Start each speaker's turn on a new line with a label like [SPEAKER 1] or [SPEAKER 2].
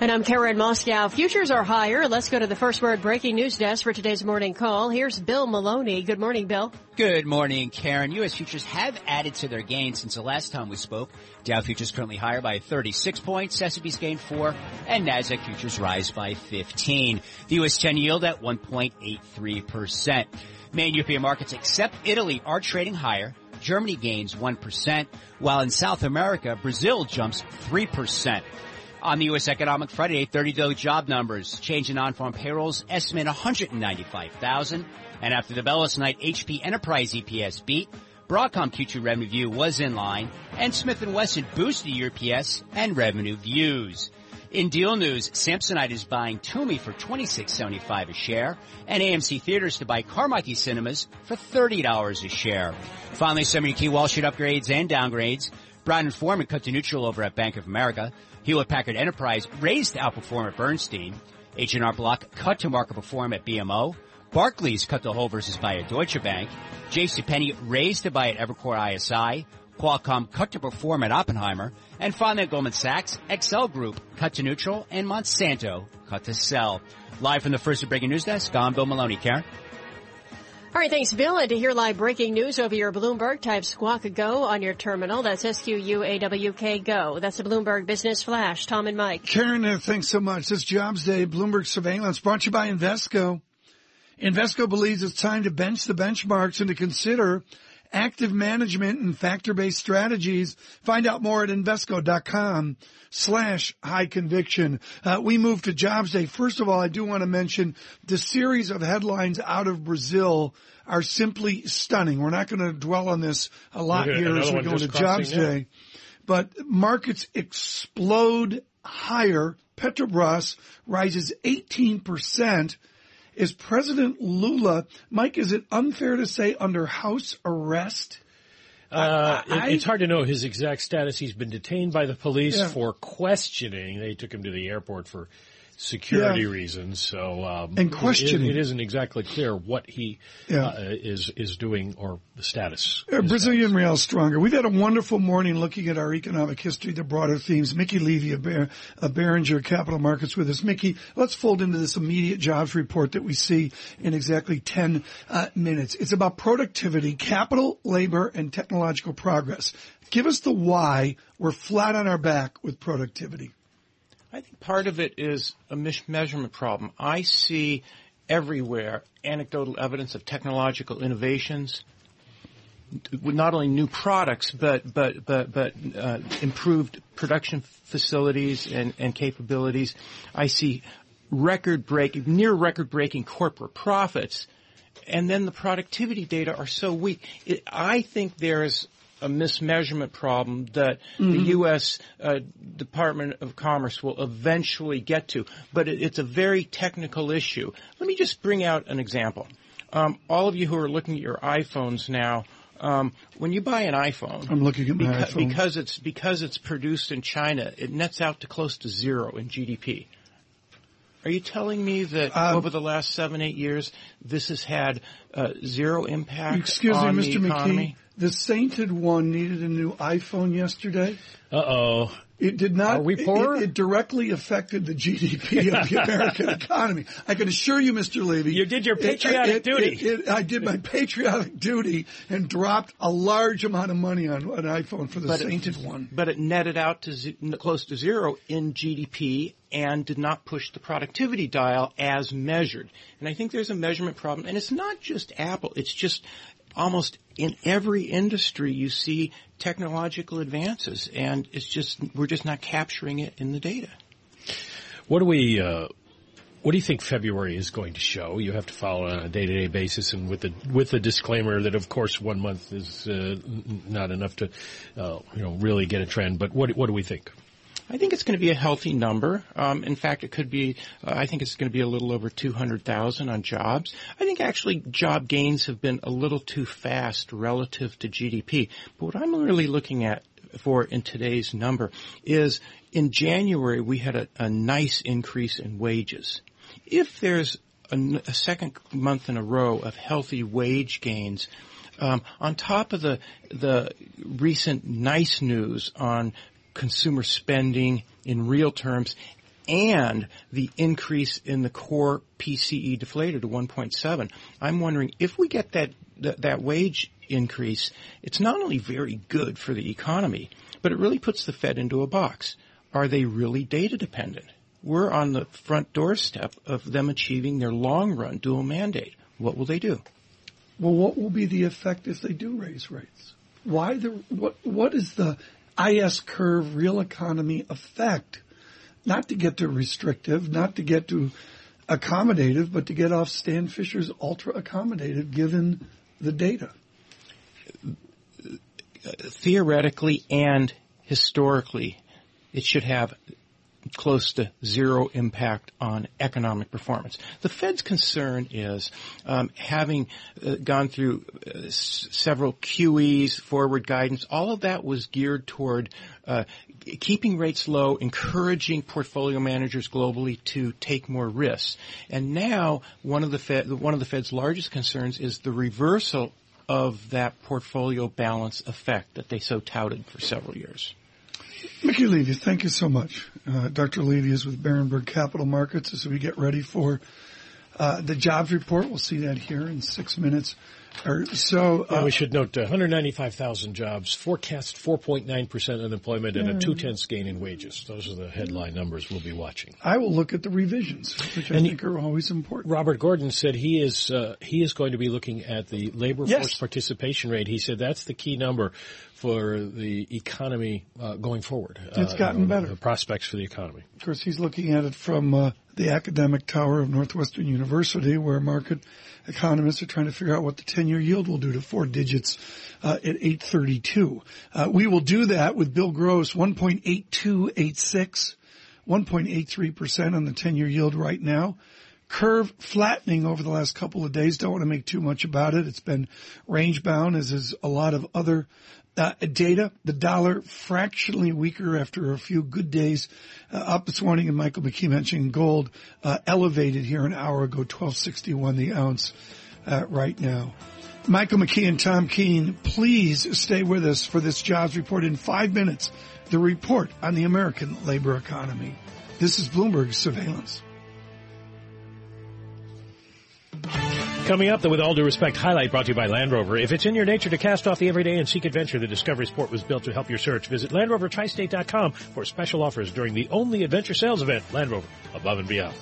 [SPEAKER 1] And I'm Karen Moscow. Futures are higher. Let's go to the first word breaking news desk for today's morning call. Here's Bill Maloney. Good morning, Bill.
[SPEAKER 2] Good morning, Karen. U.S. futures have added to their gains since the last time we spoke. Dow futures currently higher by 36 points. S&P's gained 4 and NASDAQ futures rise by 15. The U.S. 10 yield at 1.83%. Main European markets except Italy are trading higher. Germany gains 1%, while in South America, Brazil jumps 3%. On the U.S. economic Friday, 30-day job numbers, change in non-farm payrolls, estimate 195,000. And after the bell last night, HP Enterprise EPS beat. Broadcom Q2 revenue view was in line, and Smith & Wesson boosted your EPS and revenue views. In deal news, Samsonite is buying Tumi for $26.75 a share, and AMC Theaters to buy Carmike Cinemas for $30 a share. Finally, some of your key Wall Street upgrades and downgrades. Brown and cut to neutral over at Bank of America. Hewlett Packard Enterprise raised to outperform at Bernstein. H&R Block cut to market perform at BMO. Barclays cut to hold versus buy at Deutsche Bank. JCPenney raised to buy at Evercore ISI. Qualcomm cut to perform at Oppenheimer. And finally Goldman Sachs, XL Group cut to neutral and Monsanto cut to sell. Live from the first of breaking news desk, I'm Bill Maloney. Karen?
[SPEAKER 1] All right, thanks, Bill. And to hear live breaking news over your Bloomberg, type Squawk Go on your terminal. That's S-Q-U-A-W-K Go. That's the Bloomberg Business Flash. Tom and Mike.
[SPEAKER 3] Karen, uh, thanks so much. This Jobs Day, Bloomberg Surveillance, brought to you by Invesco. Invesco believes it's time to bench the benchmarks and to consider active management and factor-based strategies. Find out more at Invesco.com slash high conviction. Uh, we move to jobs day. First of all, I do want to mention the series of headlines out of Brazil are simply stunning. We're not going to dwell on this a lot here as we go into jobs
[SPEAKER 4] now.
[SPEAKER 3] day, but markets explode higher. Petrobras rises 18%. Is President Lula, Mike, is it unfair to say under house arrest?
[SPEAKER 4] Uh, it- it's hard to know his exact status. He's been detained by the police
[SPEAKER 3] Yeah.
[SPEAKER 4] for questioning. They took him to the airport for security
[SPEAKER 3] Yeah.
[SPEAKER 4] reasons. So um,
[SPEAKER 3] And
[SPEAKER 4] it-
[SPEAKER 3] questioning.
[SPEAKER 4] it isn't exactly clear what he
[SPEAKER 3] Yeah.
[SPEAKER 4] uh, is is doing or the status.
[SPEAKER 3] Uh, Brazilian real stronger. We've had a wonderful morning looking at our economic history, the broader themes. Mickey Levy of Ber- of Berenberg Capital Markets with us. Mickey, let's fold into this immediate jobs report that we see in exactly 10 uh, minutes. It's about productivity, capital, labor, and technological progress. Give us the why we're flat on our back with productivity.
[SPEAKER 5] I think part of it is a mismeasurement problem. I see everywhere anecdotal evidence of technological innovations, not only new products but but but but uh, improved production facilities and and capabilities. I see record breaking, near record breaking corporate profits, and then the productivity data are so weak. It, I think there's a mismeasurement problem that the U.S. Uh, Department of Commerce will eventually get to, but it, it's a very technical issue. Let me just bring out an example. Um, all of you who are looking at your iPhones now, um, when you buy an iPhone,
[SPEAKER 3] I'm looking at my
[SPEAKER 5] beca-
[SPEAKER 3] iPhone.
[SPEAKER 5] because it's because it's produced in China, it nets out to close to zero in GDP. Are you telling me that
[SPEAKER 3] Um,
[SPEAKER 5] over the last seven, eight years, this has had uh, zero impact
[SPEAKER 3] Excuse
[SPEAKER 5] on
[SPEAKER 3] me, Mr.
[SPEAKER 5] the economy?
[SPEAKER 3] McKee. The sainted one needed a new iPhone yesterday.
[SPEAKER 4] Uh oh.
[SPEAKER 3] It did not.
[SPEAKER 4] Are we
[SPEAKER 3] it-
[SPEAKER 4] poor?
[SPEAKER 3] It, it directly affected the GDP of the American economy. I can assure you, Mr. Levy.
[SPEAKER 4] You did your patriotic
[SPEAKER 3] it-
[SPEAKER 4] duty.
[SPEAKER 3] it- it- I did my patriotic duty and dropped a large amount of money on an iPhone for the
[SPEAKER 5] But it-
[SPEAKER 3] sainted one.
[SPEAKER 5] But it netted out to z- n- close to zero in GDP and did not push the productivity dial as measured. And I think there's a measurement problem. And it's not just Apple. It's just almost in every industry you see technological advances and it's just, we're just not capturing it in the data.
[SPEAKER 4] What do we? Uh, what do you think February is going to show? You have to follow on a day-to-day basis, and with the with the disclaimer that, of course, one month is uh, not enough to, uh, you know, really get a trend. But what what do we think?
[SPEAKER 5] I think it's going to be a healthy number. Um, in fact, it could be. Uh, I think it's going to be a little over two hundred thousand on jobs. I think actually job gains have been a little too fast relative to GDP. But what I'm really looking at for in today's number is in January we had a, a nice increase in wages. If there's a, a second month in a row of healthy wage gains. Um, on top of the the recent nice news on consumer spending in real terms and the increase in the core PCE deflator to 1.7. I'm wondering if we get that, that, that wage increase, it's not only very good for the economy, but it really puts the Fed into a box. Are they really data dependent? We're on the front doorstep of them achieving their long run dual mandate. What will they do?
[SPEAKER 3] Well, what will be the effect if they do raise rates? Why the what? What is the IS curve real economy effect? Not to get to restrictive, not to get to accommodative, but to get off Stan Fischer's ultra accommodative given the data.
[SPEAKER 5] Theoretically and historically, it should have close to zero impact on economic performance. The Fed's concern is um, having uh, gone through uh, s- several QEs, forward guidance. All of that was geared toward uh, keeping rates low, encouraging portfolio managers globally to take more risks. And now, one of the Fed, one of the Fed's largest concerns is the reversal of that portfolio balance effect that they so touted for several years.
[SPEAKER 3] Mickey Levy, thank you so much. Uh, Dr. Levy is with Berenberg Capital Markets as we get ready for uh, the jobs report. We'll see that here in six minutes or so.
[SPEAKER 4] Yeah,
[SPEAKER 3] Uh,
[SPEAKER 4] we should note uh, 195,000 jobs, forecast 4.9% unemployment, and a two tenths gain in wages. Those are the headline numbers we'll be watching.
[SPEAKER 3] I will look at the revisions, which I
[SPEAKER 4] And
[SPEAKER 3] think are always important.
[SPEAKER 4] Robert Gordon said he is uh, he is going to be looking at the labor
[SPEAKER 3] Yes.
[SPEAKER 4] force participation rate. He said that's the key number for the economy uh, going forward.
[SPEAKER 3] It's
[SPEAKER 4] Uh,
[SPEAKER 3] gotten
[SPEAKER 4] you know,
[SPEAKER 3] better.
[SPEAKER 4] The prospects for the economy.
[SPEAKER 3] Of course, he's looking at it from uh, the academic tower of Northwestern University, where market economists are trying to figure out what the 10-year yield will do to four digits uh, at 832. Uh, we will do that with Bill Gross, 1.8286, 1.83% on the 10-year yield right now. Curve flattening over the last couple of days. Don't want to make too much about it. It's been range bound, as is a lot of other uh, data, the dollar fractionally weaker after a few good days uh, up this morning. And Michael McKee mentioned gold uh, elevated here an hour ago, 1261 the ounce uh, right now. Michael McKee and Tom Keene, please stay with us for this jobs report in five minutes. The report on the American labor economy. This is Bloomberg Surveillance.
[SPEAKER 4] Coming up, the With All Due Respect highlight brought to you by Land Rover. If it's in your nature to cast off the everyday and seek adventure, the Discovery Sport was built to help your search. Visit LandRoverTristate.com for special offers during the only adventure sales event, Land Rover, above and beyond.